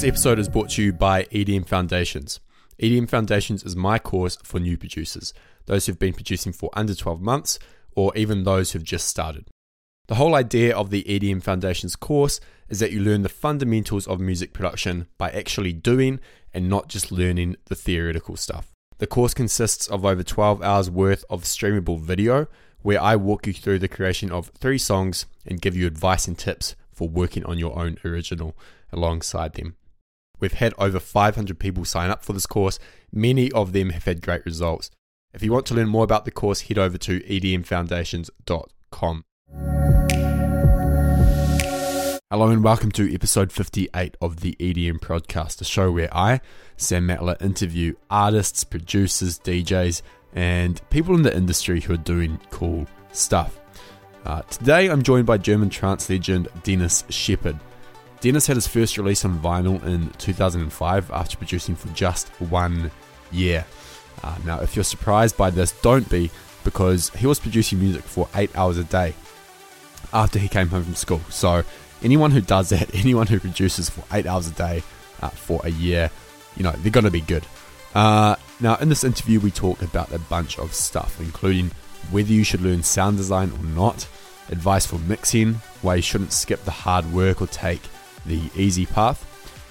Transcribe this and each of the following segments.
This episode is brought to you by EDM Foundations. EDM Foundations is my course for new producers, those who've been producing for under 12 months, or even those who've just started. The whole idea of the EDM Foundations course is that you learn the fundamentals of music production by actually doing and not just learning the theoretical stuff. The course consists of over 12 hours worth of streamable video where I walk you through the creation of three songs and give you advice and tips for working on your own original alongside them. We've had over 500 people sign up for this course. Many of them have had great results. If you want to learn more about the course, head over to edmfoundations.com. Hello and welcome to episode 58 of the EDM Podcast, a show where I, Sam Matla, interview artists, producers, DJs, and people in the industry who are doing cool stuff. Uh, today I'm joined by German trance legend Dennis Sheperd. Dennis had his first release on vinyl in 2005 after producing for just one year. Uh, now, if you're surprised by this, don't be, because he was producing music for eight hours a day after he came home from school. So, anyone who does that, anyone who produces for eight hours a day uh, for a year, you know, they're going to be good. Uh, now, in this interview, we talk about a bunch of stuff, including whether you should learn sound design or not, advice for mixing, why you shouldn't skip the hard work or take the easy path,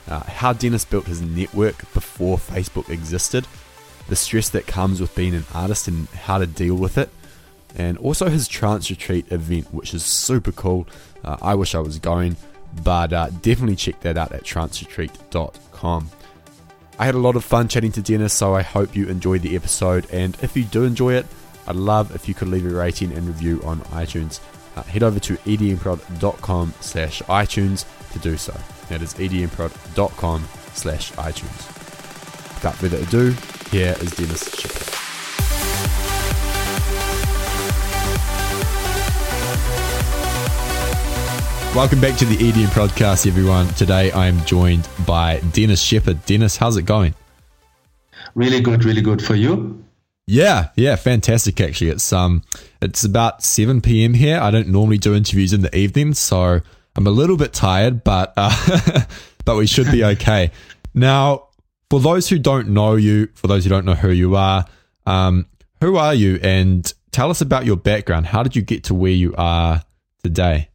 uh, how Dennis built his network before Facebook existed, the stress that comes with being an artist and how to deal with it, and also his trance retreat event, which is super cool. Uh, I wish I was going, but uh, definitely check that out at tranceretreat.com. I had a lot of fun chatting to Dennis, so I hope you enjoyed the episode. And if you do enjoy it, I'd love if you could leave a rating and review on iTunes. Head over to edmprod.com slash iTunes to do so. That is edmprod.com slash iTunes. Without further ado, here is Dennis Sheperd. Welcome back to the EDM podcast, everyone. Today I am joined by Dennis Sheperd. Dennis, how's it going? Really good, really good for you. Yeah, yeah, fantastic. Actually, it's um, it's about seven p.m. here. I don't normally do interviews in the evening, so I'm a little bit tired, but uh, but we should be okay. now, for those who don't know you, for those who don't know who you are, um, who are you, and tell us about your background. How did you get to where you are today?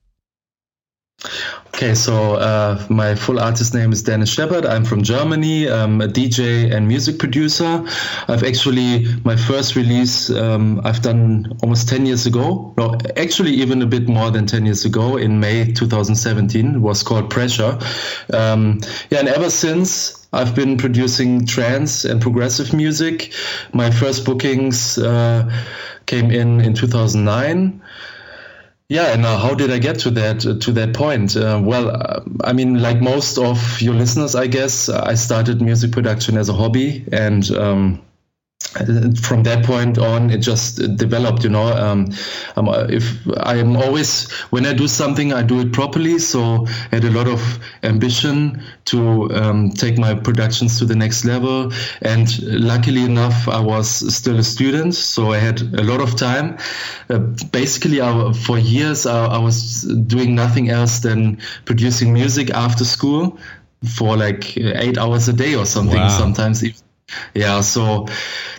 Okay, so uh, my full artist name is Dennis Sheperd. I'm from Germany. I'm a DJ and music producer. I've actually, my first release um, I've done almost 10 years ago. No, actually, even a bit more than 10 years ago in May 2017. Was called Pressure. Um, yeah, and ever since, I've been producing trance and progressive music. My first bookings uh, came in in 2009. Yeah, and uh, how did I get to that uh, to that point? Uh, well, uh, I mean, like most of your listeners, I guess I started music production as a hobby, and um, from that point on, it just developed. You know, um, um, if I am always when I do something, I do it properly. So I had a lot of ambition to um, take my productions to the next level. And luckily enough, I was still a student, so I had a lot of time. Uh, basically, I, for years, I, I was doing nothing else than producing music after school for like eight hours a day or something. Wow. Sometimes yeah, so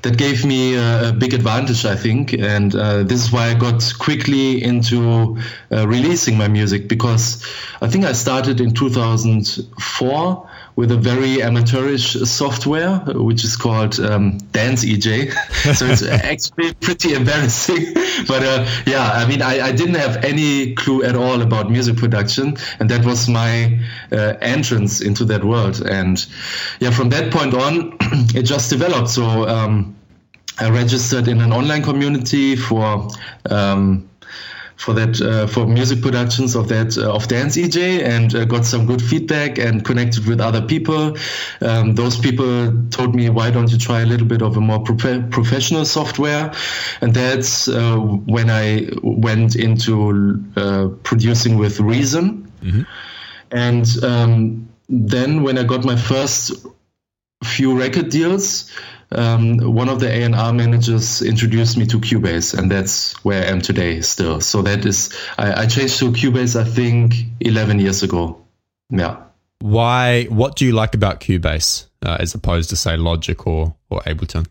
that gave me a, big advantage, I think, and uh, this is why I got quickly into uh, releasing my music because I think I started in 2004 with a very amateurish software, which is called um, Dance eJay. so it's actually pretty embarrassing. but uh, yeah, I mean, I, I, didn't have any clue at all about music production, and that was my uh, entrance into that world. And yeah, from that point on, it just developed. So um, I registered in an online community for. Um, for that uh, for music productions of that uh, of Dance eJay and uh, got some good feedback and connected with other people. Um, those people told me, why don't you try a little bit of a more pro- professional software? And that's uh, when I went into uh, producing with Reason. Mm-hmm. And um, then when I got my first few record deals, um, one of the A&R managers introduced me to Cubase, and that's where I am today still. So that is, I, I changed to Cubase, I think, 11 years ago. Yeah. Why? What do you like about Cubase uh, as opposed to say Logic or or Ableton?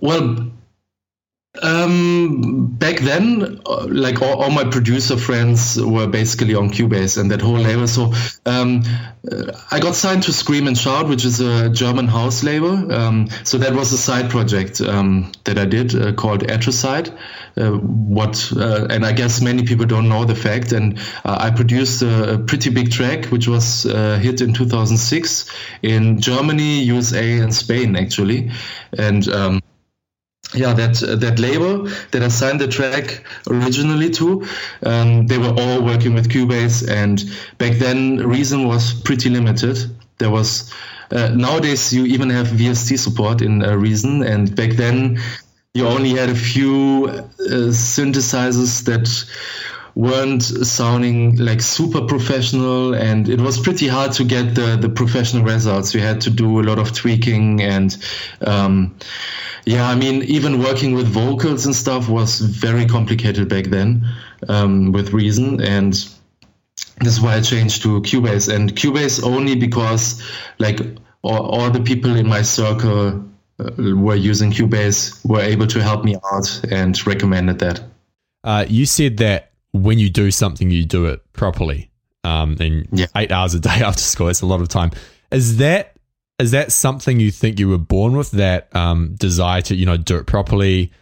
Well, um, back then, uh, like all, all, my producer friends were basically on Cubase and that whole label. So um, uh, I got signed to Scream and Shout, which is a German house label. Um, so that was a side project um, that I did uh, called Atrocide. Uh, what uh, and I guess many people don't know the fact. And uh, I produced a, a, pretty big track, which was hit in 2006 in Germany, USA, and Spain actually. And um, yeah, that that label that I signed the track originally to, um, they were all working with Cubase, and back then Reason was pretty limited. There was uh, nowadays you even have VST support in uh, Reason, and back then you only had a few uh, synthesizers that weren't sounding like super professional and it was pretty hard to get the, the professional results. we had to do a lot of tweaking and um, yeah, I mean, even working with vocals and stuff was very complicated back then um, with Reason. And this is why I changed to Cubase. And Cubase only because, like, all, all the people in my circle uh, were using Cubase were able to help me out and recommended that. Uh, you said that when you do something, you do it properly. Um, and yeah. eight hours a day after school, it's a lot of time. Is that is that something you think you were born with that um, desire to you know do it properly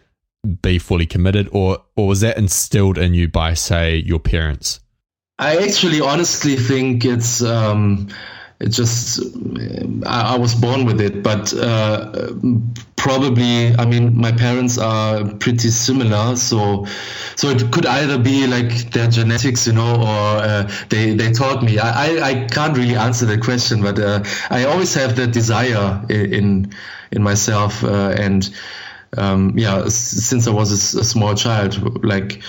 be fully committed or or was that instilled in you by say your parents i actually honestly think it's um, it just I, I, was born with it but uh, probably i mean my parents are pretty similar so so it could either be like their genetics you know or uh, they they taught me. I, I can't really answer that question but uh, i always have that desire in in myself uh, and um, yeah since i was a, a small child like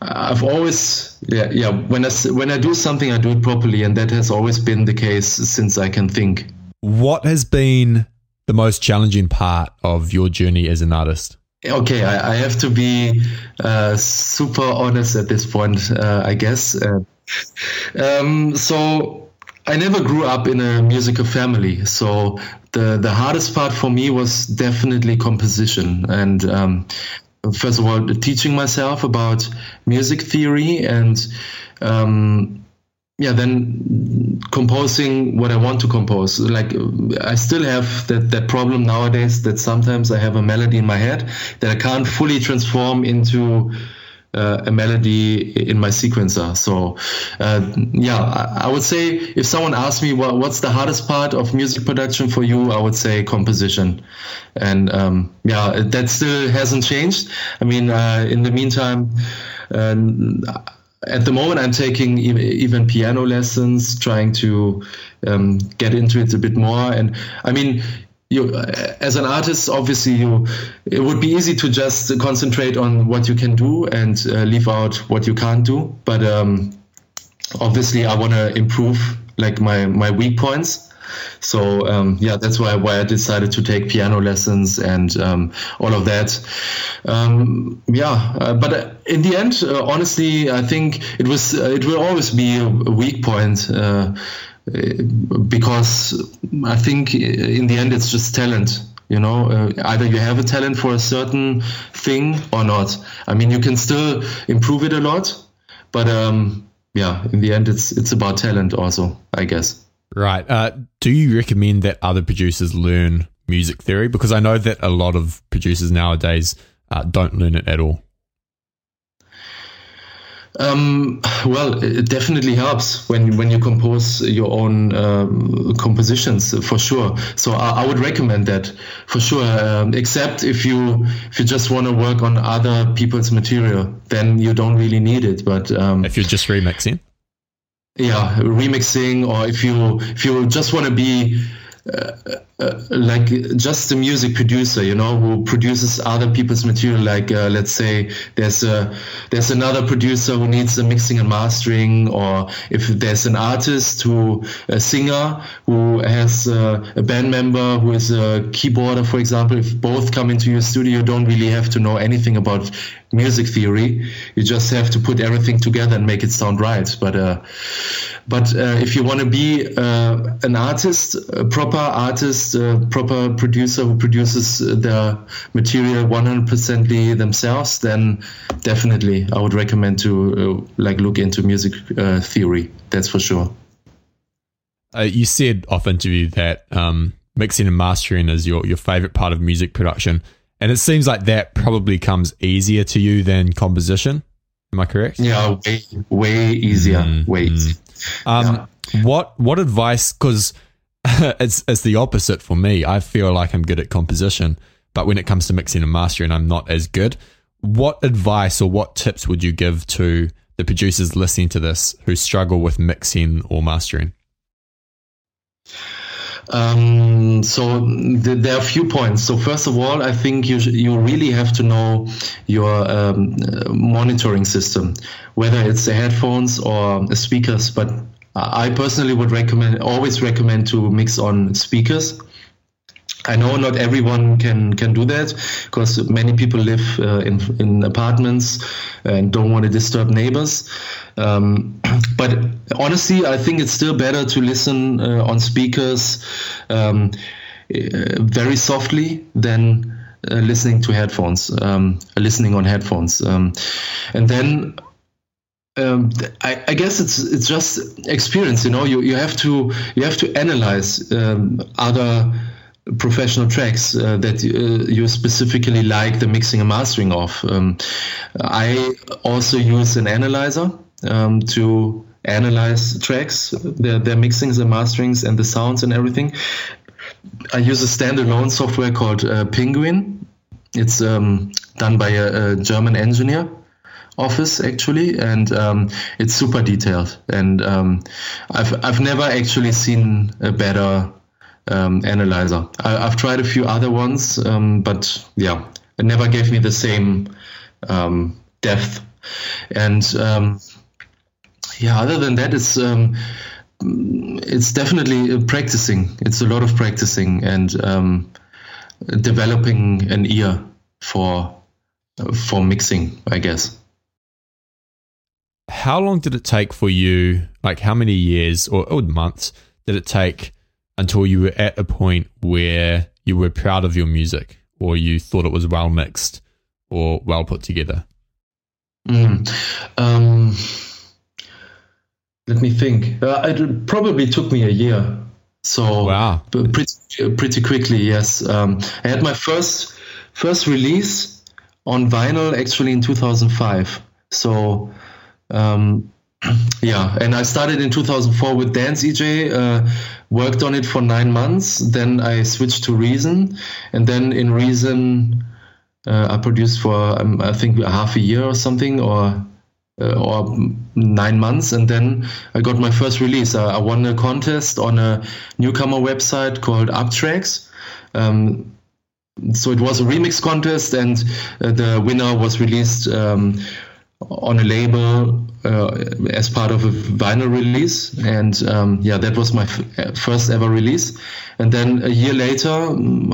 I've always, yeah, yeah. When I when I do something, I do it properly, and that has always been the case since I can think. What has been the most challenging part of your journey as an artist? Okay, I, I have to be uh, super honest at this point, uh, I guess. Uh, um, so I never grew up in a musical family, so the the hardest part for me was definitely composition, and um, first of all teaching myself about music theory and um, yeah then composing what i want to compose. Like i still have that, that problem nowadays that sometimes i have a melody in my head that i can't fully transform into uh, a melody in my sequencer. So, uh, yeah, I, I, would say if someone asked me what, what's the hardest part of music production for you, I would say composition. And um, yeah, that still hasn't changed. I mean, uh, in the meantime, uh, at the moment, I'm taking even piano lessons, trying to um, get into it a bit more. And I mean, you as an artist obviously you it would be easy to just concentrate on what you can do and uh, leave out what you can't do. But um, obviously i want to improve like my my weak points. So um, yeah that's why why i decided to take piano lessons and um, all of that. Um, yeah uh, but in the end uh, honestly i think it was uh, it will always be a weak point uh, because I think in the end it's just talent. You know, uh, either you have a talent for a certain thing or not. I mean, you can still improve it a lot, but um, yeah, in the end, it's it's about talent also, I guess. Right. Uh, do you recommend that other producers learn music theory? Because I know that a lot of producers nowadays uh, don't learn it at all. Um, well, it definitely helps when when you compose your own um, compositions for sure. So I, I, would recommend that for sure. Um, except if you if you just want to work on other people's material, then you don't really need it. But um, if you're just remixing, yeah, remixing, or if you if you just want to be uh, uh, like just a music producer, you know, who produces other people's material. Like uh, let's say there's a there's another producer who needs the mixing and mastering, or if there's an artist who a singer who has uh, a band member who is a keyboarder, for example. If both come into your studio, you don't really have to know anything about music theory. You just have to put everything together and make it sound right. But uh, but uh, if you want to be an artist, a proper artist, a proper producer who produces their material 100% themselves, then definitely I would recommend to uh, like look into music uh, theory. That's for sure. Uh, you said off interview that um, mixing and mastering is your, your favorite part of music production. And it seems like that probably comes easier to you than composition. Am I correct? Yeah, way, way easier. Mm, way easier. Um, yeah. What what advice? Because it's it's the opposite for me. I feel like I'm good at composition, but when it comes to mixing and mastering, I'm not as good. What advice or what tips would you give to the producers listening to this who struggle with mixing or mastering? Um, so th- there are a few points. So first of all, I think you sh- you really have to know your um, monitoring system, whether it's the headphones or speakers. But I personally would recommend always recommend to mix on speakers I know not everyone can can do that because many people live uh, in in apartments and don't want to disturb neighbors. Um, but honestly, I think it's still better to listen uh, on speakers um, uh, very softly than uh, listening to headphones, um, listening on headphones, um, and then. Um, I, I, guess it's it's just experience. You know, you, you have to you have to analyze um, other professional tracks uh, that uh, you specifically like the mixing and mastering of. Um, I also use an analyzer um, to analyze tracks, their, their mixings and masterings and the sounds and everything. I use a standalone software called uh, Pinguin. It's um, done by a, a, German engineer office actually, and um, it's super detailed. And um, I've I've never actually seen a better um, analyzer. I, have tried a few other ones, um, but yeah, it never gave me the same um, depth. And um, yeah, other than that, it's it's definitely uh, practicing. It's a lot of practicing and developing an ear for for mixing, I guess. How long did it take for you? Like, how many years or, or months did it take until you were at a point where you were proud of your music or you thought it was well mixed or well put together? Mm. Um, let me think. Uh, it probably took me a year. So wow. pretty pretty quickly, yes. Um, I had my first first release on vinyl actually in 2005. So um, yeah, and I started in 2004 with Dance eJay, uh, worked on it for nine months. Then I switched to Reason, and then in Reason, uh, I produced for um, I think half a year or something, or uh, or nine months, and then I got my first release. I, I won a contest on a newcomer website called Uptracks. Um, so it was a remix contest, and uh, the winner was released. Um, on a label uh, as part of a vinyl release, and um, yeah, that was my f- first ever release. And then a year later,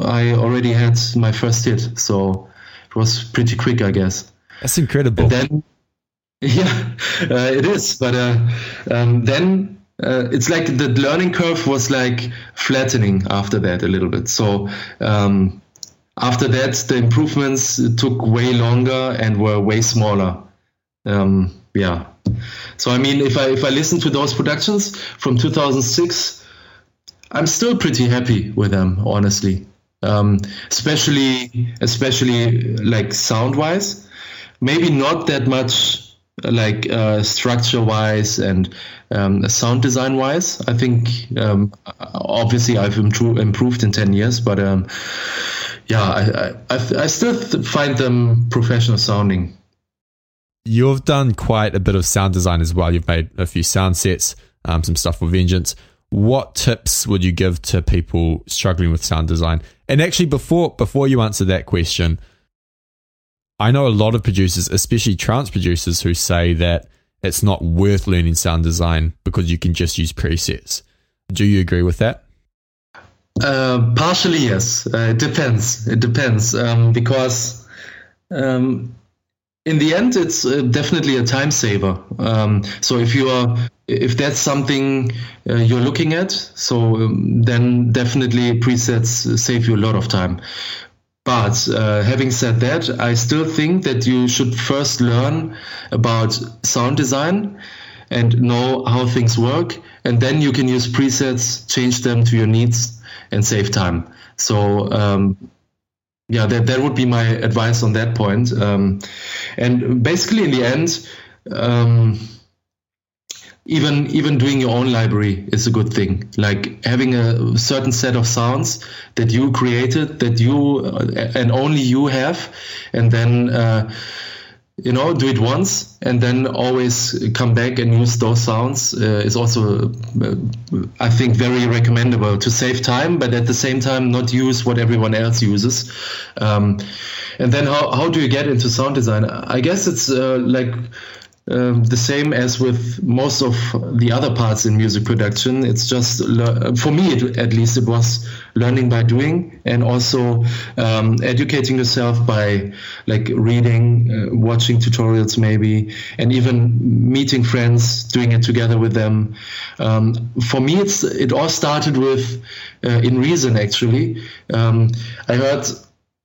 I already had my first hit, so it was pretty quick, I guess. That's incredible. And then, yeah, uh, it is. But uh, um, then uh, it's like the learning curve was like flattening after that a little bit. So. Um, after that, the improvements took way longer and were way smaller um, yeah. So I mean, if I if I listen to those productions from 2006, I'm still pretty happy with them, honestly. Um, especially especially like sound wise, maybe not that much like uh, structure wise and um, sound design wise. I think um, obviously I've improved improved in 10 years, but um, yeah, I, I, I still find them professional sounding. You've done quite a bit of sound design as well. You've made a few sound sets, um, some stuff for Vengeance. what tips would you give to people struggling with sound design? And actually, before before you answer that question, I know a lot of producers, especially trance producers, who say that it's not worth learning sound design because you can just use presets. Do you agree with that? Uh, partially, yes. Uh, it depends. It depends um, because um, in the end, it's uh, definitely a time saver. Um, so if you are if that's something uh, you're looking at, so um, then definitely presets save you a lot of time. But uh, having said that, I still think that you should first learn about sound design and know how things work, and then you can use presets, change them to your needs, and save time. So um, yeah, that that would be my advice on that point. Um, and basically, in the end. Um, even even doing your own library is a good thing like having a certain set of sounds that you created that you uh, and only you have and then uh, you know do it once and then always come back and use those sounds uh, is also uh, i think very recommendable to save time but at the same time not use what everyone else uses. Um, and then how, how do you get into sound design? I guess it's uh, like um, the same as with most of the other parts in music production. It's just for me, it, at least, it was learning by doing, and also um, educating yourself by like reading, uh, watching tutorials, maybe, and even meeting friends, doing it together with them. Um, for me, it's it all started with uh, in Reason actually. Um, I heard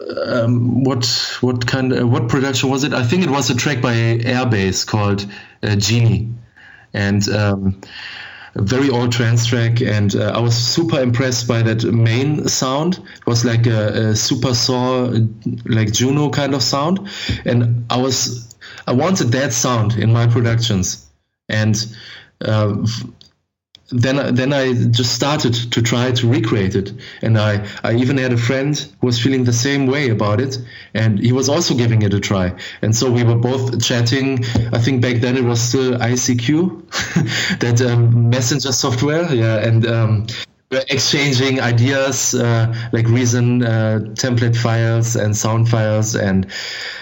um, what what kind of, what production was it? I think it was a track by Airbase called uh, Genie, and um, a very old trance track. And uh, I was super impressed by that main sound. It was like a, a super saw, like Juno kind of sound, and I was I wanted that sound in my productions, and. Uh, then then I just started to try to recreate it, and I I even had a friend who was feeling the same way about it, and he was also giving it a try, and so we were both chatting. I think back then it was still ICQ, that um, messenger software, yeah, and um, exchanging ideas uh, like reason uh, template files and sound files and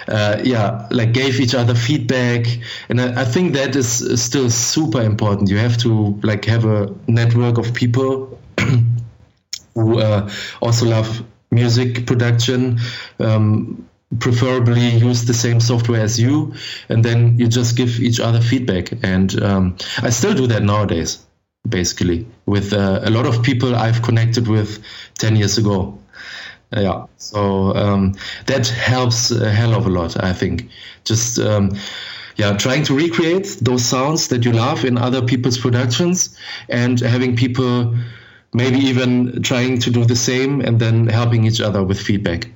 uh, yeah like gave each other feedback. And I, I, think that is still super important. You have to like have a network of people who uh, also love music production um, preferably use the same software as you. And then you just give each other feedback. And um, i still do that nowadays basically with uh, a lot of people I've connected with 10 years ago. Uh, yeah, so um, that helps a hell of a lot, I think. Just um, yeah, trying to recreate those sounds that you love in other people's productions and having people maybe even trying to do the same and then helping each other with feedback.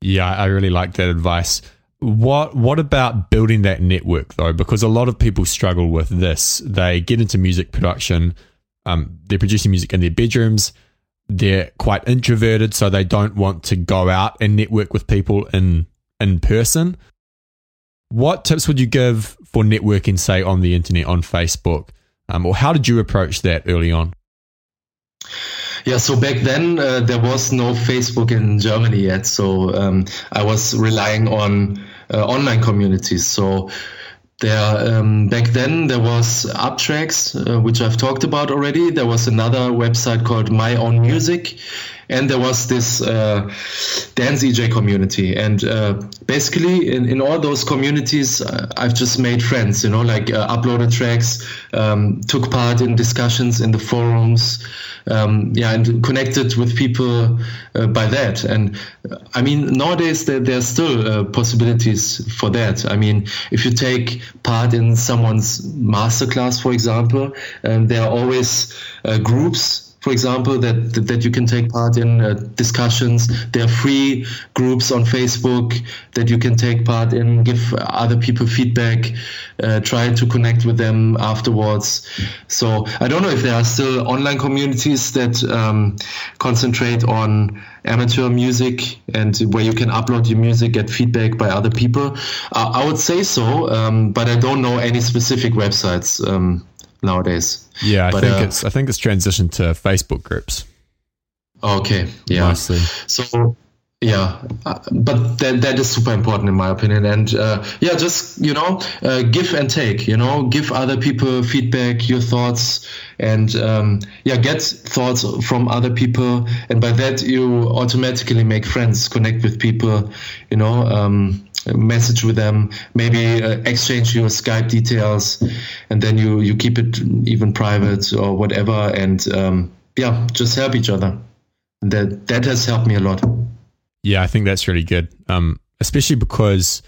Yeah, I really like that advice. What what about building that network though? Because a lot of people struggle with this. They get into music production, um, they're producing music in their bedrooms. They're quite introverted, so they don't want to go out and network with people in in person. What tips would you give for networking, say on the internet, on Facebook, um, or how did you approach that early on? Yeah, so back then uh, there was no Facebook in Germany yet, so um, I was relying on online communities. So there, um, back then there was Uptracks, uh, which I've talked about already. There was another website called My Own Music, and there was this uh, dance eJay community. And uh, basically, in, in all those communities, uh, I've just made friends. You know, like uh, uploaded tracks, um, took part in discussions in the forums um, yeah, and connected with people uh, by that. And I mean, nowadays there, there are still possibilities for that. I mean, if you take part in someone's masterclass, for example, um, there are always groups for example, that, that, you can take part in uh, discussions. There are free groups on Facebook that you can take part in, give other people feedback, uh, try to connect with them afterwards. So I don't know if there are still online communities that um, concentrate on amateur music and where you can upload your music, get feedback by other people. Uh, I would say so, um, but I don't know any specific websites. Um, nowadays. Yeah, I but, think uh, it's I think it's transitioned to Facebook groups. Okay, yeah. Mostly. So yeah uh, but that, that is super important in my opinion. And uh, yeah just you know uh, give and take you know give other people feedback your thoughts and um, yeah get thoughts from other people. And by that you automatically make friends connect with people you know um, message with them maybe uh, exchange your skype details and then you you keep it even private or whatever. And um, yeah just help each other. That that has helped me a lot yeah, I think that's really good. Um, especially because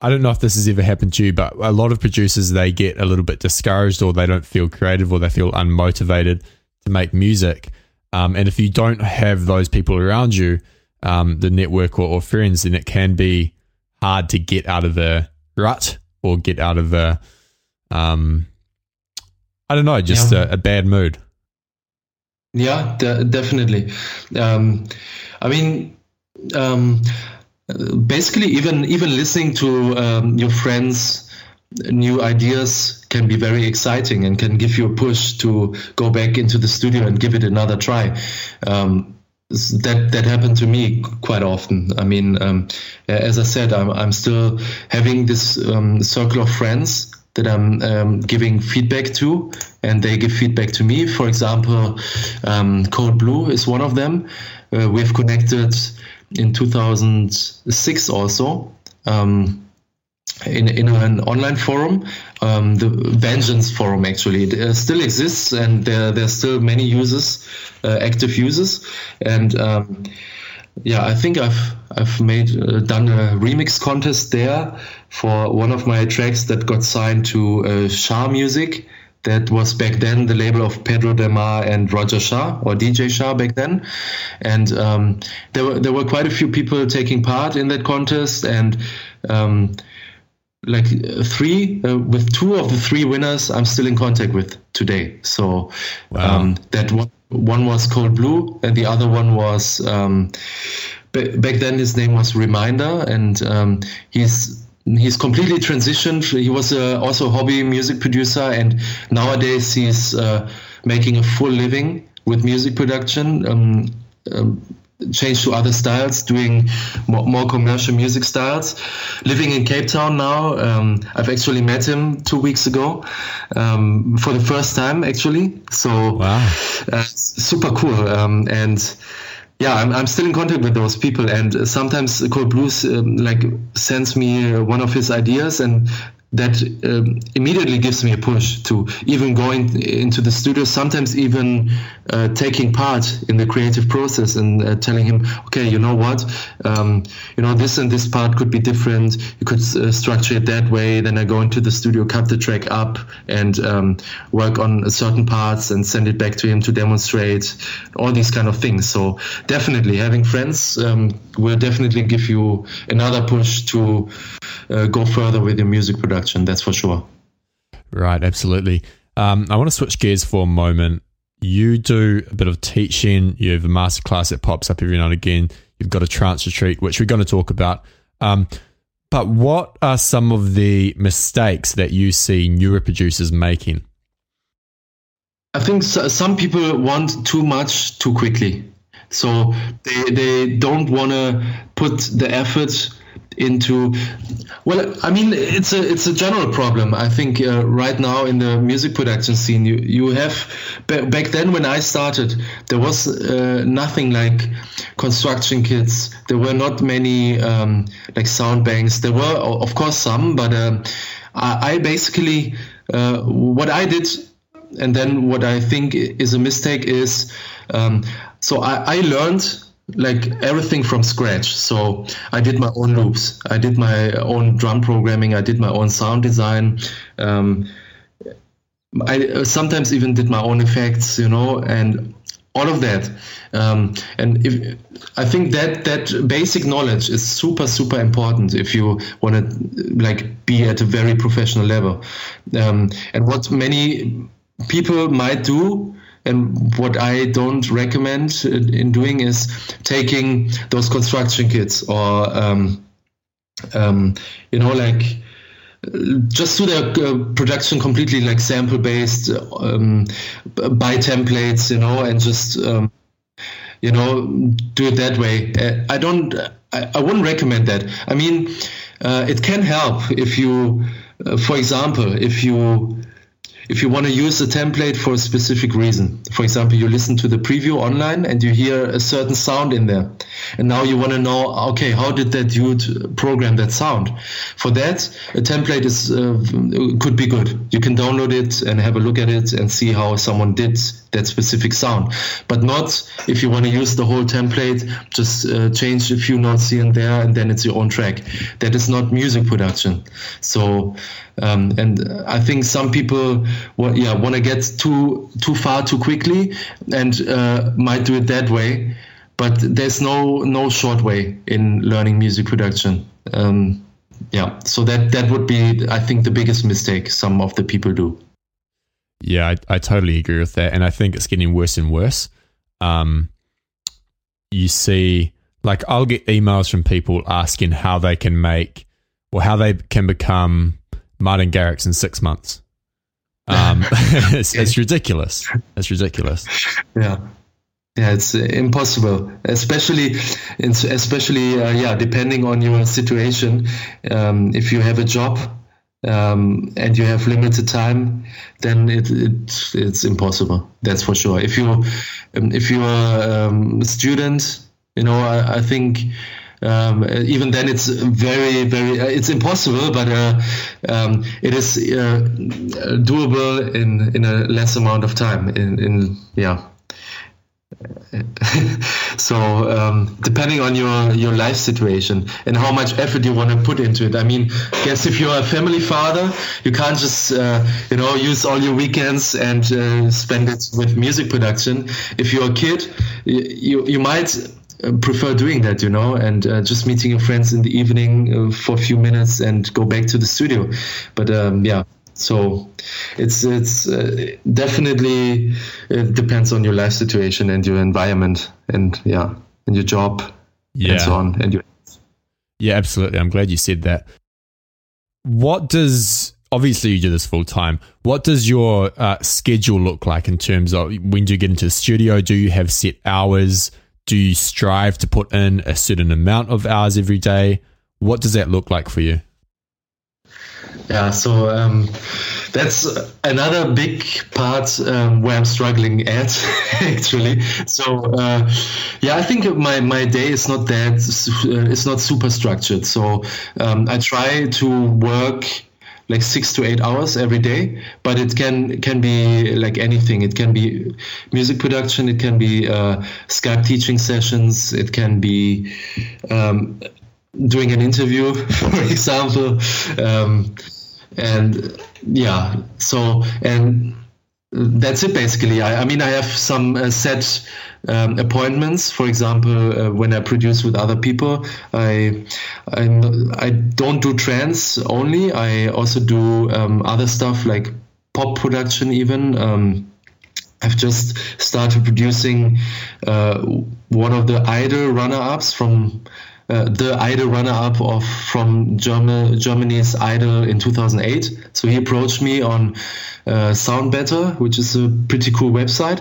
I don't know if this has ever happened to you, but a lot of producers they get a little bit discouraged or they don't feel creative or they feel unmotivated to make music. Um, and if you don't have those people around you, um, the network or, or, friends, then it can be hard to get out of the rut or get out of the, um, I don't know, just yeah. a, a, bad mood. Yeah, de- definitely. Um, I mean, um, basically, even even listening to um, your friends' new ideas can be very exciting and can give you a push to go back into the studio and give it another try. Um, that that happened to me quite often. I mean, um, as I said, I'm I'm still having this um, circle of friends that I'm um, giving feedback to, and they give feedback to me. For example, um, Code Blue is one of them. Uh, we've connected in 2006 also. Um, in, in an online forum, um, the Vengeance forum actually it uh, still exists, and there there's still many users, uh, active users, and um, yeah, I think I've I've made uh, done a remix contest there for one of my tracks that got signed to uh, Shah Music. That was back then the label of Pedro Del Mar and Roger Shah or DJ Shah back then, and um, there were there were quite a few people taking part in that contest, and um, like three uh, with two of the three winners I'm still in contact with today. So wow. um, that one one was Code Blue and the other one was um, back then his name was Reminder and um, he's he's completely transitioned. He was uh, also a hobby music producer, and nowadays he's uh, making a full living with music production. Changed to other styles, doing more, more, commercial music styles. Living in Cape Town now. Um, I've actually met him two weeks ago um, for the first time, actually. So, wow. uh, super cool. Um, and yeah, I'm, I'm still in contact with those people, and sometimes Code Blues um, like sends me one of his ideas, and that um, immediately gives me a push to even going into the studio sometimes even uh, taking part in the creative process and uh, telling him okay you know what? Um, you know this and this part could be different. You could uh, structure it that way. Then i go into the studio cut the track up and um, work on certain parts and send it back to him to demonstrate all these kind of things. So definitely having friends um, will definitely give you another push to uh, go further with your music production. That's for sure. Right, absolutely. Um, I want to switch gears for a moment. You do a bit of teaching. You have a masterclass that pops up every now and again. You've got a trance retreat, which we're going to talk about. Um, but what are some of the mistakes that you see newer producers making? I think some people want too much too quickly. So they, they don't want to put the effort into well i mean it's a it's a general problem. I think uh, right now in the music production scene you you have back then when i started there was uh, nothing like construction kits. There were not many um, like sound banks. There were of course some but uh, I, I, basically uh, what i did and then what i think is a mistake is um, so I, I learned like everything from scratch. So I did my own loops, I did my own drum programming, I did my own sound design. Um, I sometimes even did my own effects, you know, and all of that. Um, and if, I think that that basic knowledge is super super important if you want to like be at a very professional level. Um, and what many people might do and what I don't recommend in doing is taking those construction kits or, um, um, you know, like just do their uh, production completely like sample based um, by templates, you know, and just um, you know do it that way. Uh, I don't. I, I wouldn't recommend that. I mean, uh, it can help if you, uh, for example, if you if you want to use a template for a specific reason. For example, you listen to the preview online and you hear a certain sound in there. And now you want to know, okay, how did that dude program that sound? For that, a template is uh, could be good. You can download it and have a look at it and see how someone did that specific sound. But not if you want to use the whole template, just uh, change a few notes here and there, and then it's your own track. That is not music production. So, um, and I think some people, want, yeah, want to get too too far too quickly, and uh, might do it that way. But there's no no short way in learning music production. Um, yeah, so that that would be, I think, the biggest mistake some of the people do. Yeah, I, I totally agree with that. And I think it's getting worse and worse. Um, you see, like, I'll get emails from people asking how they can make or how they can become Martin Garrix in six months. Um, it's, it's ridiculous. It's ridiculous. Yeah. Yeah, it's impossible, especially, especially, uh, yeah, depending on your situation. Um, if you have a job um, and you have limited time, then it, it it's impossible. That's for sure. If you um, if you are um, a student, you know, I, I think. Um, even then, it's very, very, uh, it's impossible, but uh, um, it is uh, doable in in a less amount of time. In, in yeah, so um, depending on your your life situation and how much effort you want to put into it. I mean guess if you're a family father you can't just uh, you know use all your weekends and uh, spend it with music production. If you're a kid you you might uh, prefer doing that you know and uh, just meeting your friends in the evening uh, for a few minutes and go back to the studio. But um, yeah so it's it's uh, definitely it depends on your life situation and your environment and yeah and your job yeah. and so on and your yeah absolutely. I'm glad you said that. What does obviously you do this full time what does your uh, schedule look like in terms of when do you get into the studio? Do you have set hours? Do you strive to put in a certain amount of hours every day? What does that look like for you yeah, so um, that's another big part um, where I'm struggling at actually. So uh, yeah, I think my, my day is not that uh, it's not super structured. So um, I try to work like six to eight hours every day but it can can be like anything it can be music production it can be uh, skype teaching sessions it can be um, doing an interview for example um, and yeah so and that's it basically. I, I mean i have some uh, set um, appointments. For example uh, when i produce with other people I, I i don't do trance only. I also do um, other stuff like pop production even. Um, I've just started producing uh, one of the idol runner-ups from the idol runner-up of from German, Germany's Idol in 2008. So he approached me on uh, SoundBetter, which is a pretty cool website.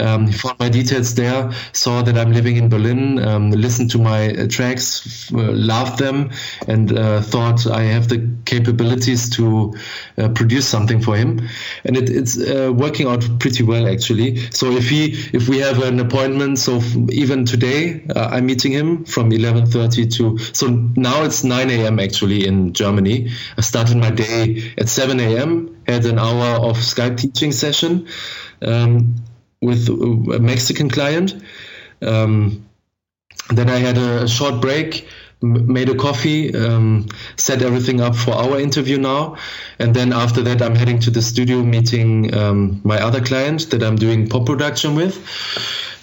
Um, he found my details there, saw that I'm living in Berlin, um, listened to my uh, tracks, uh, loved them, and uh, thought I have the capabilities to uh, produce something for him. And it, it's uh, working out pretty well actually. So if he, if we have an appointment, so even today I'm meeting him from 11:30 to. So now it's 9 a.m. actually in Germany. I started my day at 7 a.m had an hour of Skype teaching session um, with a Mexican client. Um, then I had a, short break, made a coffee, um, set everything up for our interview now. And then after that, I'm heading to the studio meeting um, my other client that I'm doing pop production with.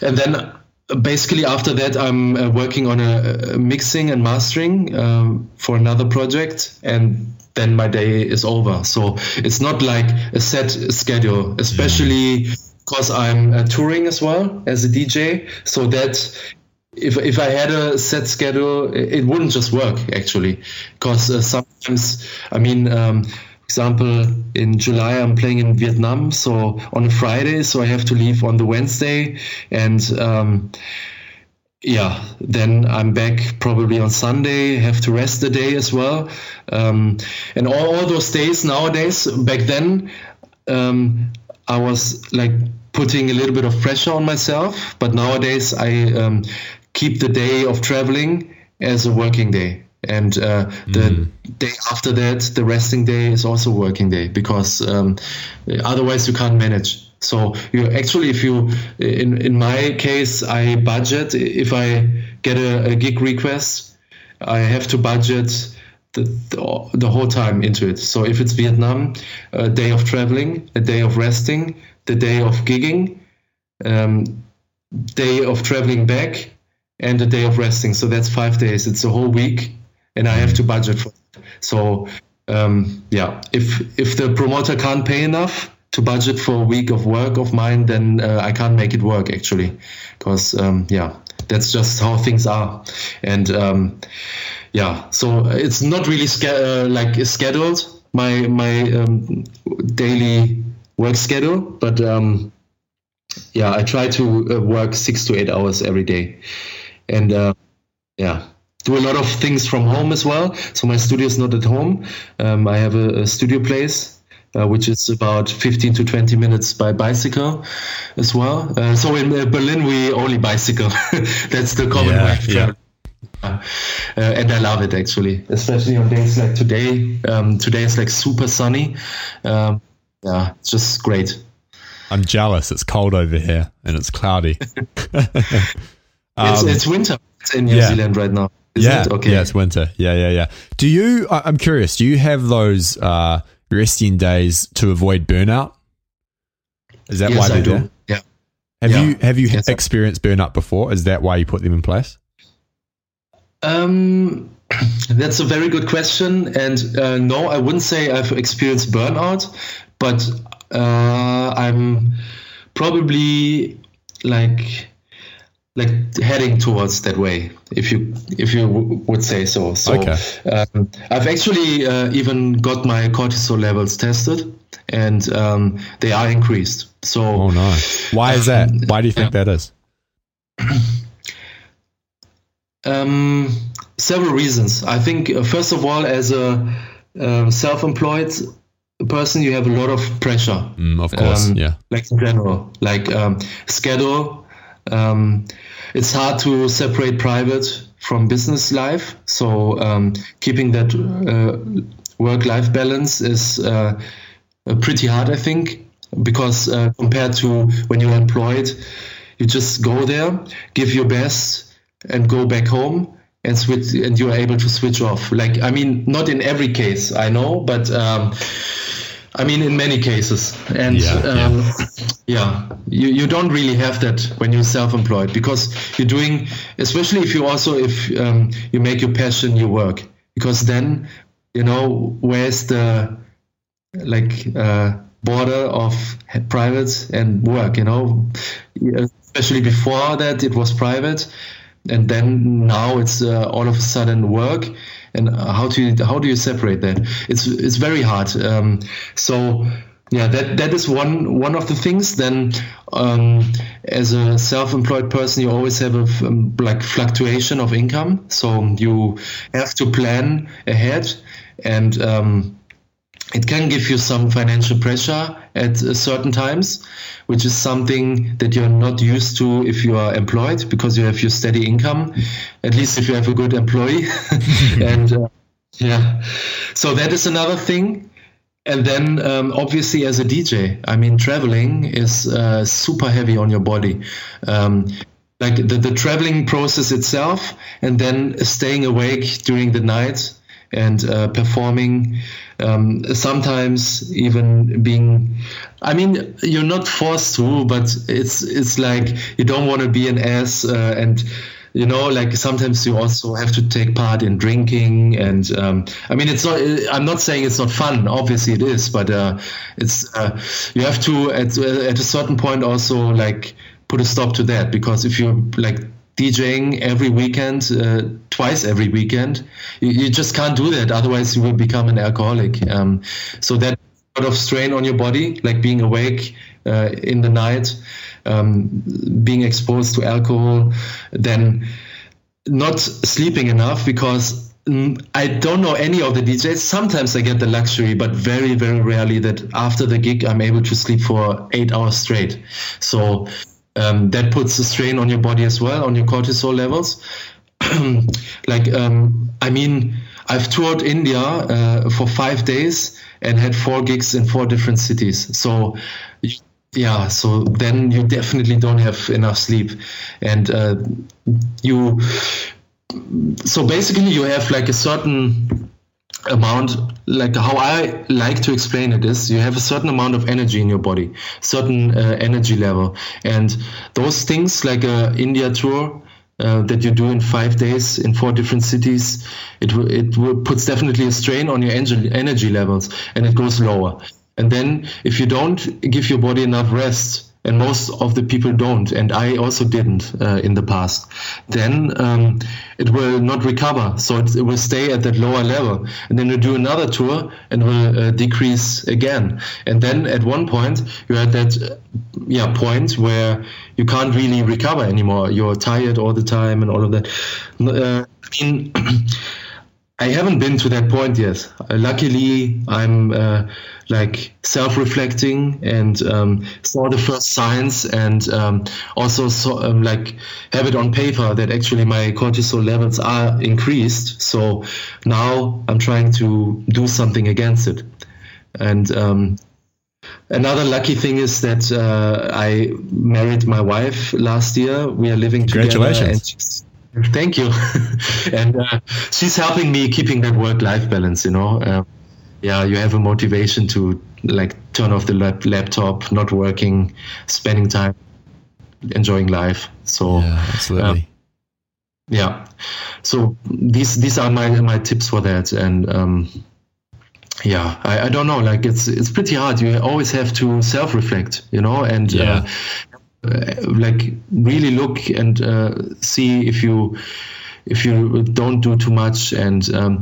And then basically after that i'm uh, working on a, a, mixing and mastering um, for another project and then my day is over. So it's not like a set schedule, especially because I'm uh, touring as well as a DJ. So that if if I had a set schedule, it wouldn't just work actually, because uh, sometimes I mean. Um, example, in July I'm playing in Vietnam, so on a Friday, so I have to leave on the Wednesday, and um, yeah, then I'm back probably on Sunday, have to rest the day as well. Um, and all, all, those days nowadays, back then, um, I was like putting a little bit of pressure on myself, but nowadays I um, keep the day of traveling as a working day. And uh, the mm. day after that, the resting day is also working day because um, otherwise you can't manage. So you actually, if you, in in my case, I budget. If I get a, a gig request, I have to budget the, the, the whole time into it. So if it's Vietnam, a day of traveling, a day of resting, the day of gigging, um, day of traveling back, and a day of resting. So that's five days. It's a whole week, and I have to budget for. It. So um, yeah, if if the promoter can't pay enough to budget for a week of work of mine, then uh, I can't make it work actually, because um, yeah, that's just how things are, and um, yeah, so it's not really uh, like scheduled my my um, daily work schedule, but um, yeah, I try to uh, work six to eight hours every day, and uh, yeah, do a lot of things from home as well. So my studio is not at home. Um, I have a, a studio place. Uh, which is about 15 to 20 minutes by bicycle as well. Uh, so in uh, Berlin, we only bicycle. That's the common yeah, way of. Yeah. Uh, and I love it actually, especially on days like today. Um, today is like super sunny. Um, yeah, it's just great. I'm jealous. It's cold over here and it's cloudy. um, it's, it's winter in New yeah. Zealand right now. Yeah. It? Okay. Yeah, it's winter. Yeah, yeah, yeah. Do you? I'm curious. Do you have those uh, resting days to avoid burnout? Is that yes, why they do? There? Yeah. Have yeah. you have you yes, experienced burnout before? Is that why you put them in place? Um, that's a very good question. And uh, no, I wouldn't say I've experienced burnout, but uh, I'm probably like like heading towards that way if you if you w- would say so. So okay. um, i've actually uh, even got my cortisol levels tested and um, they are increased. So oh no why is that? Why do you think that is? Um, several reasons. I think uh, first of all as a uh, self-employed person you have a lot of pressure. Mm, of course um, yeah. like in general like um, schedule um, it's hard to separate private from business life. So um, keeping that uh, work-life balance is uh, pretty hard, I think, because uh, compared to when you're employed, you just go there, give your best, and go back home and switch, and you are able to switch off. Like I mean, not in every case, I know, but. Um, I mean, in many cases, and yeah, um, yeah. yeah, you, you don't really have that when you're self-employed because you're doing, especially if you also if um, you make your passion your work, because then you know where's the like uh, border of private and work. You know, especially before that it was private, and then now it's uh, all of a sudden work and how do you, how do you separate that? It's it's very hard. Um, so yeah, that that is one one of the things. Then um, as a self-employed person, you always have a um, like fluctuation of income. So you have to plan ahead and. It can give you some financial pressure at certain times, which is something that you're not used to if you are employed because you have your steady income, at least if you have a good employee. and uh, yeah, so that is another thing. And then um, obviously as a DJ, I mean, traveling is uh, super heavy on your body. Um, like the, the traveling process itself, and then staying awake during the night and uh, performing um, sometimes even being i mean you're not forced to but it's it's like you don't want to be an ass uh, and you know like sometimes you also have to take part in drinking and um, i mean it's not i'm not saying it's not fun obviously it is but uh, it's uh, you have to at, at a certain point also like put a stop to that because if you're like DJing every weekend, uh, twice every weekend. You, you, just can't do that. Otherwise, you will become an alcoholic. Um, so that sort of strain on your body, like being awake uh, in the night, um, being exposed to alcohol, then not sleeping enough because Mm, I don't know any of the DJs. Sometimes I get the luxury, but very, very rarely that after the gig I'm able to sleep for eight hours straight. So um, that puts a strain on your body as well, on your cortisol levels. like, um, I mean, I've toured India uh, for five days and had four gigs in four different cities. So, yeah, so then you definitely don't have enough sleep, and uh, you so basically you have like a certain amount like how i like to explain it is you have a certain amount of energy in your body certain uh, energy level. And those things like a india tour uh, that you do in five days in four different cities it it puts definitely a strain on your energy energy levels and it goes lower. And then if you don't give your body enough rest and most of the people don't, and I also didn't uh, in the past, then um, it will not recover. So it, it, will stay at that lower level. And then you do another tour and will uh, decrease again. And then at one point, you're at that uh, yeah, point where you can't really recover anymore. You're tired all the time and all of that. Uh, I mean, I haven't been to that point yet. Uh, luckily, I'm uh, like self-reflecting and um, saw the first signs, and um, also saw, um, like have it on paper that actually my cortisol levels are increased. So now I'm trying to do something against it. And um, another lucky thing is that uh, I married my wife last year. We are living together. Congratulations. Thank you. and uh, she's helping me keeping that work-life balance. You know, uh, yeah, you have a motivation to like turn off the lap- laptop, not working, spending time, enjoying life. So, yeah, absolutely. Uh, yeah. So these these are my my tips for that, and um, yeah, I, I don't know. Like it's it's pretty hard. You always have to self reflect, you know, and yeah. Uh, like really look and uh, see if you if you don't do too much. And um,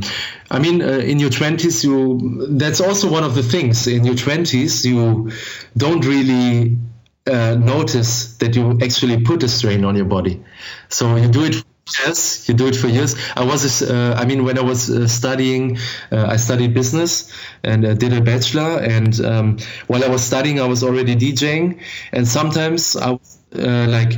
i mean uh, in your 20s you that's also one of the things. In your 20s you don't really uh, notice that you actually put a strain on your body. So you do it Yes, you do it for years. I was, uh, I mean, when I was uh, studying, uh, I studied business and uh, did a bachelor. And um, while I was studying, I was already DJing. And sometimes I was uh, like,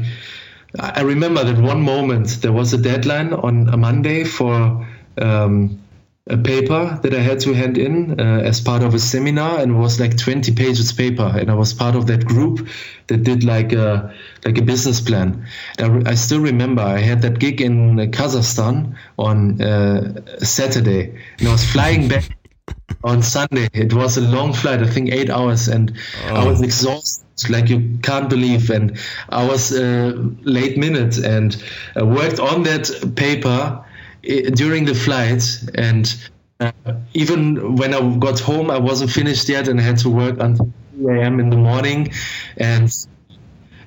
I remember that one moment there was a deadline on a Monday for um, a paper that I had to hand in uh, as part of a seminar, and it was like 20 pages paper, and I was part of that group that did like a like a business plan. I, I, still remember I had that gig in Kazakhstan on uh, Saturday, and I was flying back on Sunday. It was a long flight, I think eight hours, and oh. I was exhausted, like you can't believe. And I was uh, late minute and I worked on that paper during the flight and uh, even when I got home, I wasn't finished yet and I had to work until 2 a.m. in the morning. And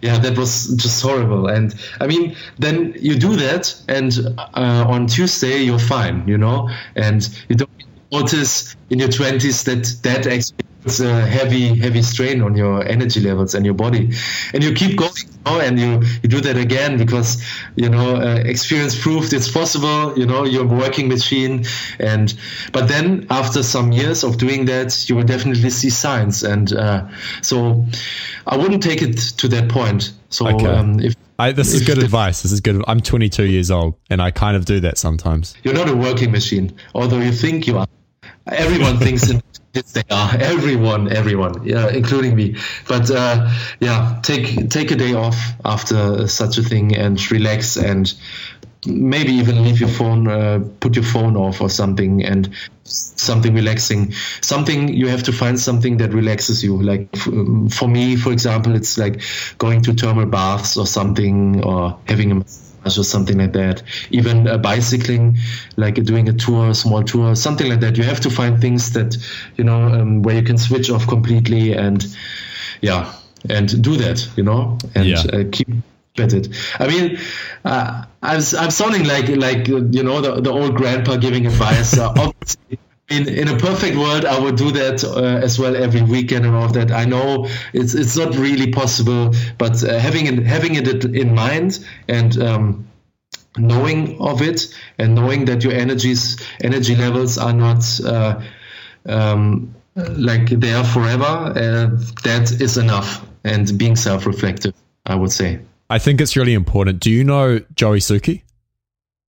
yeah, that was just horrible. And I mean, then you do that, and uh, on Tuesday, you're fine, you know, and you don't notice in your 20s that that actually puts a heavy, heavy strain on your energy levels and your body. And you keep going know, and you, you do that again because you know uh, experience proved it's possible you know you're a working machine and but then after some years of doing that you will definitely see signs and uh, so i wouldn't take it to that point so okay. um, if I, this is good advice. This is good. I'm 22 years old, and I kind of do that sometimes. You're not a working machine, although you think you are. Everyone thinks in Yes, they are. Everyone, everyone, yeah, including me. But uh, yeah, take take a day off after such a thing and relax and maybe even leave your phone, uh, put your phone off or something and something relaxing. Something you have to find something that relaxes you. Like f- for me, for example, it's like going to thermal baths or something or having a or something like that. Even uh, bicycling, like doing a tour, a small tour, something like that. You have to find things that you know um, where you can switch off completely and yeah, and do that. You know, and yeah. uh, keep it. I mean, uh, I'm, I'm sounding like like you know the, the old grandpa giving advice. Uh, obviously, in, in a perfect world, I would do that uh, as well every weekend and all of that. I know it's it's not really possible, but uh, having it having it in mind and um, knowing of it and knowing that your energies energy levels are not uh, um, like they are forever, uh, that is enough. And being self-reflective, I would say. I think it's really important. Do you know Joey Suki,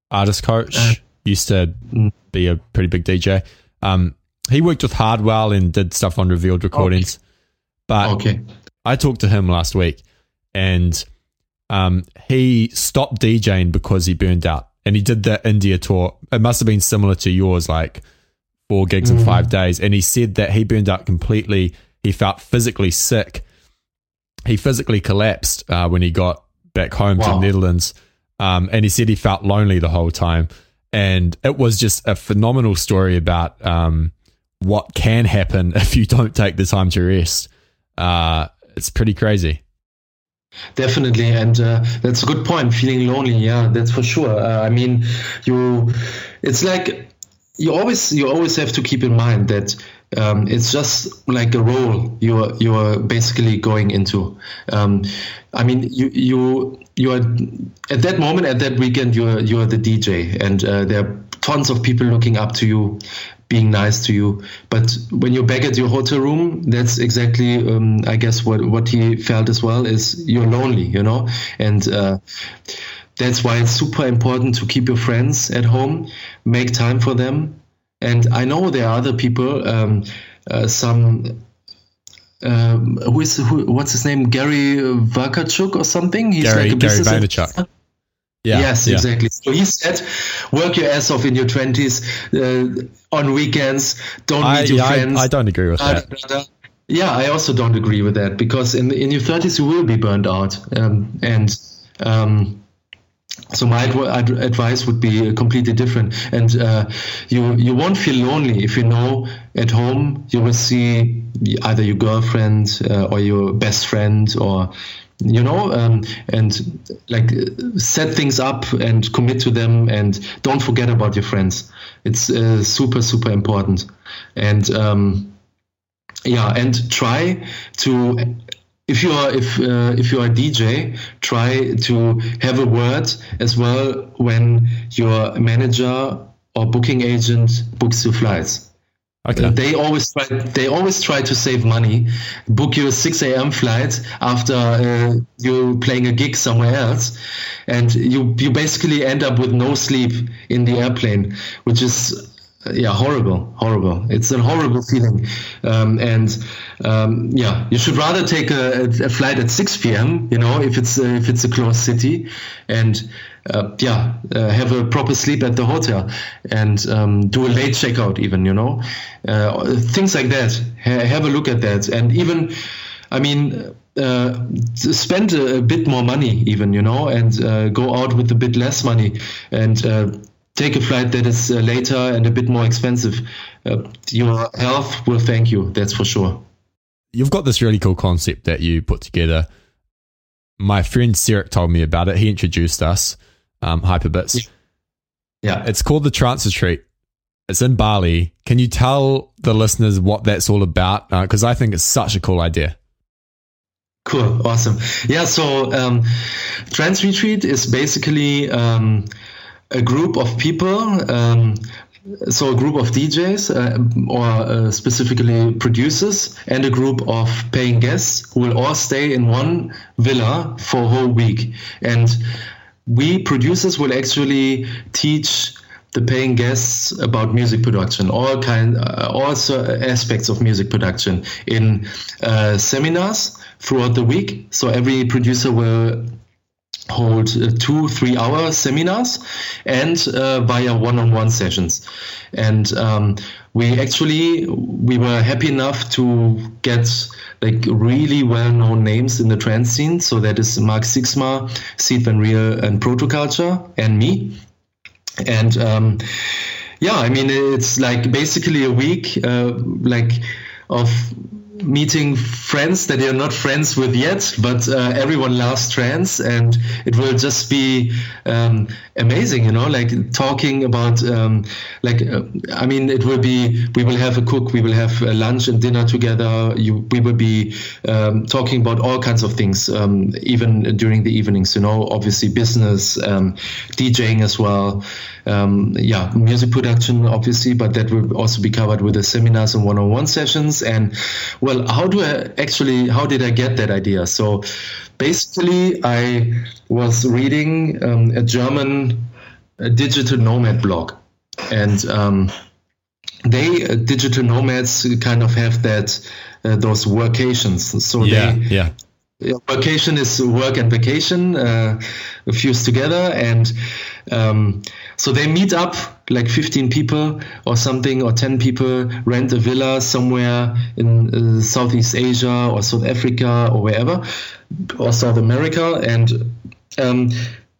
artist coach? Uh, used to mm. be a pretty big DJ. Um, he worked with Hardwell and did stuff on Revealed Recordings. Okay. But okay. I talked to him last week, and um, he stopped DJing because he burned out, and he did the India tour. It must have been similar to yours, like four gigs mm. in five days. And he said that he burned out completely. He felt physically sick. He physically collapsed uh, when he got back home wow. to the Netherlands. Um, and he said he felt lonely the whole time. And it was just a phenomenal story about um, what can happen if you don't take the time to rest. Uh, it's pretty crazy. Definitely, and uh, that's a good point. Feeling lonely, yeah, that's for sure. Uh, I mean, you, it's like you always you always have to keep in mind that um, it's just like a role you're you're basically going into. Um, I mean, you you you are at that moment at that weekend you're you're the DJ, and uh, there are tons of people looking up to you, being nice to you. But when you're back at your hotel room, that's exactly um, I guess what what he felt as well is you're lonely, you know, and. Uh, that's why it's super important to keep your friends at home, make time for them, and I know there are other people, um, uh, some um, who is who, what's his name Gary Vaynerchuk or something. He's Gary, like a Gary Vaynerchuk. Yeah, yes, yeah. exactly. So he said, "Work your ass off in your twenties uh, on weekends. Don't meet your yeah, friends." I, I, don't agree with that. Yeah, I also don't agree with that because in in your thirties you will be burned out, um, and um, so my advice would be completely different. And uh, you you won't feel lonely if you know at home you will see either your girlfriend uh, or your best friend or you know um, and like set things up and commit to them and don't forget about your friends. It's uh, super super important. And um, yeah and try to if you are if uh, if you are a DJ, try to have a word as well when your manager or booking agent books your flights. Okay. They always try. They always try to save money. Book you a 6 a.m. flight after uh, you playing a gig somewhere else, and you you basically end up with no sleep in the airplane, which is yeah horrible horrible. It's a horrible feeling. Um, and um, yeah you should rather take a, a, flight at 6 p.m you know if it's uh, if it's a closed city and uh, yeah uh, have a proper sleep at the hotel and um, do a late checkout even you know. Uh, things like that. Ha- have a look at that. And even i mean uh, spend a, a, bit more money even you know and uh, go out with a bit less money. And uh, take a flight that is uh, later and a bit more expensive, uh, your health will thank you. That's for sure. You've got this really cool concept that you put together. My friend Sirik told me about it. He introduced us, um, Hyperbits. Yeah. It's called the Trance Retreat. It's in Bali. Can you tell the listeners what that's all about? Because uh, I think it's such a cool idea. Cool. Awesome. Yeah. So, um, Trance Retreat is basically um, a group of people, um, so a group of DJs uh, or uh, specifically producers, and a group of paying guests who will all stay in one villa for a whole week. And we producers will actually teach the paying guests about music production, all kind, uh, all aspects of music production in uh, seminars throughout the week. So every producer will hold uh, two three hour seminars and uh, via one-on-one sessions. And um, we actually we were happy enough to get like really well-known names in the trance scene. So that is mark sixma Sied van Riel and protoculture and me. And um, yeah i mean it's like basically a week uh, like of meeting friends that you're not friends with yet, but uh, everyone loves trance, and it will just be um, amazing, you know, like talking about, um, like, uh, I mean, it will be, we will have a cook, we will have lunch and dinner together, you, we will be um, talking about all kinds of things, um, even during the evenings, you know, obviously business, um, DJing as well. Um, yeah, music production, obviously, but that will also be covered with the seminars and one-on-one sessions. And well, how do I actually? How did I get that idea? So, basically, I was reading um, a German digital nomad blog, and um, they uh, digital nomads kind of have that uh, those workations. So yeah, they yeah. Vacation is work and vacation uh, fused together, and um, so they meet up like 15 people or something, or 10 people, rent a villa somewhere in uh, Southeast Asia or South Africa or wherever, or South America, and um,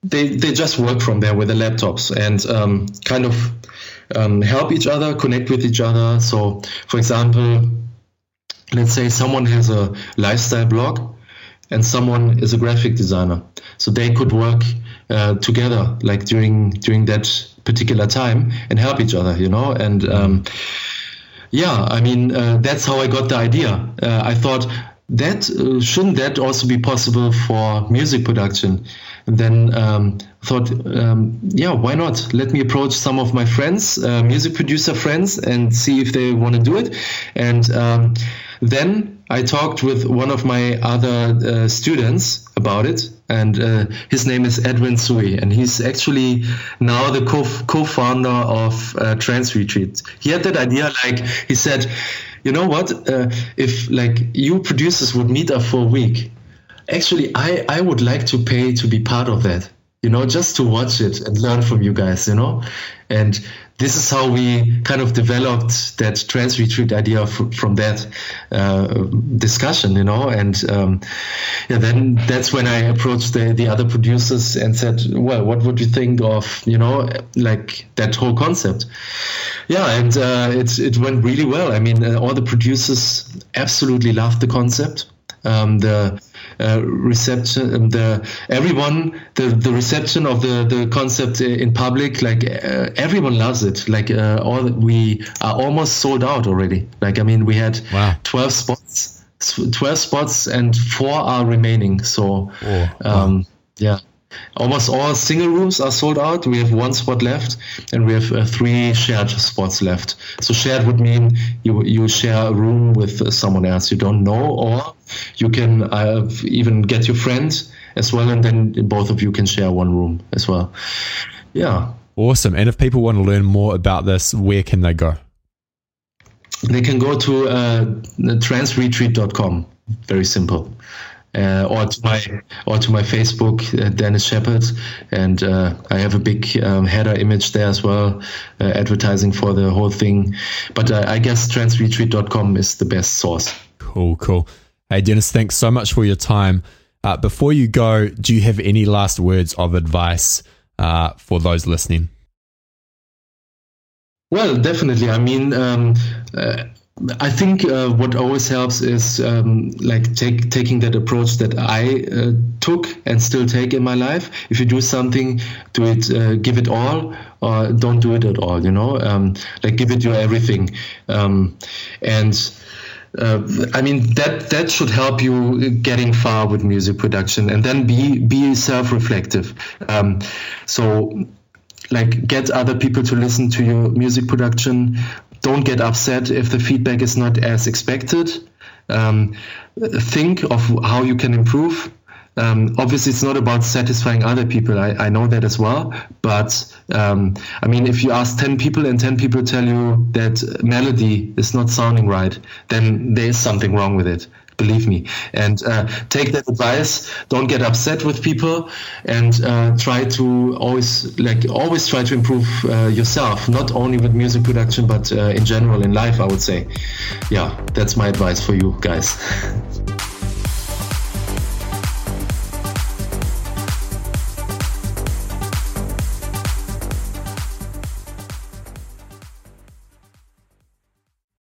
they they just work from there with the laptops and um, kind of um, help each other, connect with each other. So, for example, let's say someone has a lifestyle blog and someone is a graphic designer. So they could work uh, together, like during during that particular time, and help each other, you know. And um, yeah, I mean uh, that's how I got the idea. Uh, I thought that uh, shouldn't that also be possible for music production. And then um, thought, um, yeah, why not? Let me approach some of my friends, uh, music producer friends, and see if they want to do it. And um, then I talked with one of my other uh, students about it, and uh, his name is Edwin Sui, and he's actually now the co- co-founder of uh, Trance Retreat. He had that idea, like he said, you know what? Uh, if like you producers would meet up for a week, actually, I I would like to pay to be part of that. You know, just to watch it and learn from you guys. You know, and this is how we kind of developed that trance retreat idea f- from that uh, discussion, you know, and um, yeah, then that's when I approached the, the other producers and said, well, what would you think of, you know, like that whole concept? Yeah, and uh, it, it went really well. I mean, uh, all the producers absolutely loved the concept. Um, the uh, reception um, the everyone the the reception of the the concept in public like uh, everyone loves it like uh, all we are almost sold out already like i mean we had wow. 12 spots 12 spots and four are remaining so oh, um, wow. yeah Almost all single rooms are sold out. We have one spot left, and we have uh, three shared spots left. So shared would mean you you share a room with uh, someone else you don't know, or you can uh, even get your friend as well, and then both of you can share one room as well. Yeah. Awesome. And if people want to learn more about this, where can they go? They can go to uh, tranceretreat.com. Very simple uh, or to my or to my Facebook, uh, Dennis Sheperd, and uh, I have a big um, header image there as well, uh, advertising for the whole thing. But uh, I guess tranceretreat.com is the best source. Cool, cool. Hey, Dennis, thanks so much for your time. Uh, before you go, do you have any last words of advice for those listening? Well, definitely. I mean, um, I think uh, what always helps is um, like take, taking that approach that I uh, took and still take in my life. If you do something, do it, uh, give it all, or don't do it at all. You know, um, like give it your everything, um, and. Uh, I mean that that should help you getting far with music production, and then be be self-reflective. Um, so like get other people to listen to your music production don't get upset if the feedback is not as expected. Um, think of how you can improve. Um, obviously, it's not about satisfying other people. I, I know that as well. But um, I mean, if you ask 10 people and 10 people tell you that melody is not sounding right, then there is something wrong with it believe me. And uh, take that advice. Don't get upset with people, and uh, try to always like always try to improve uh, yourself. Not only with music production, but uh, in general in life. I would say, yeah, that's my advice for you guys.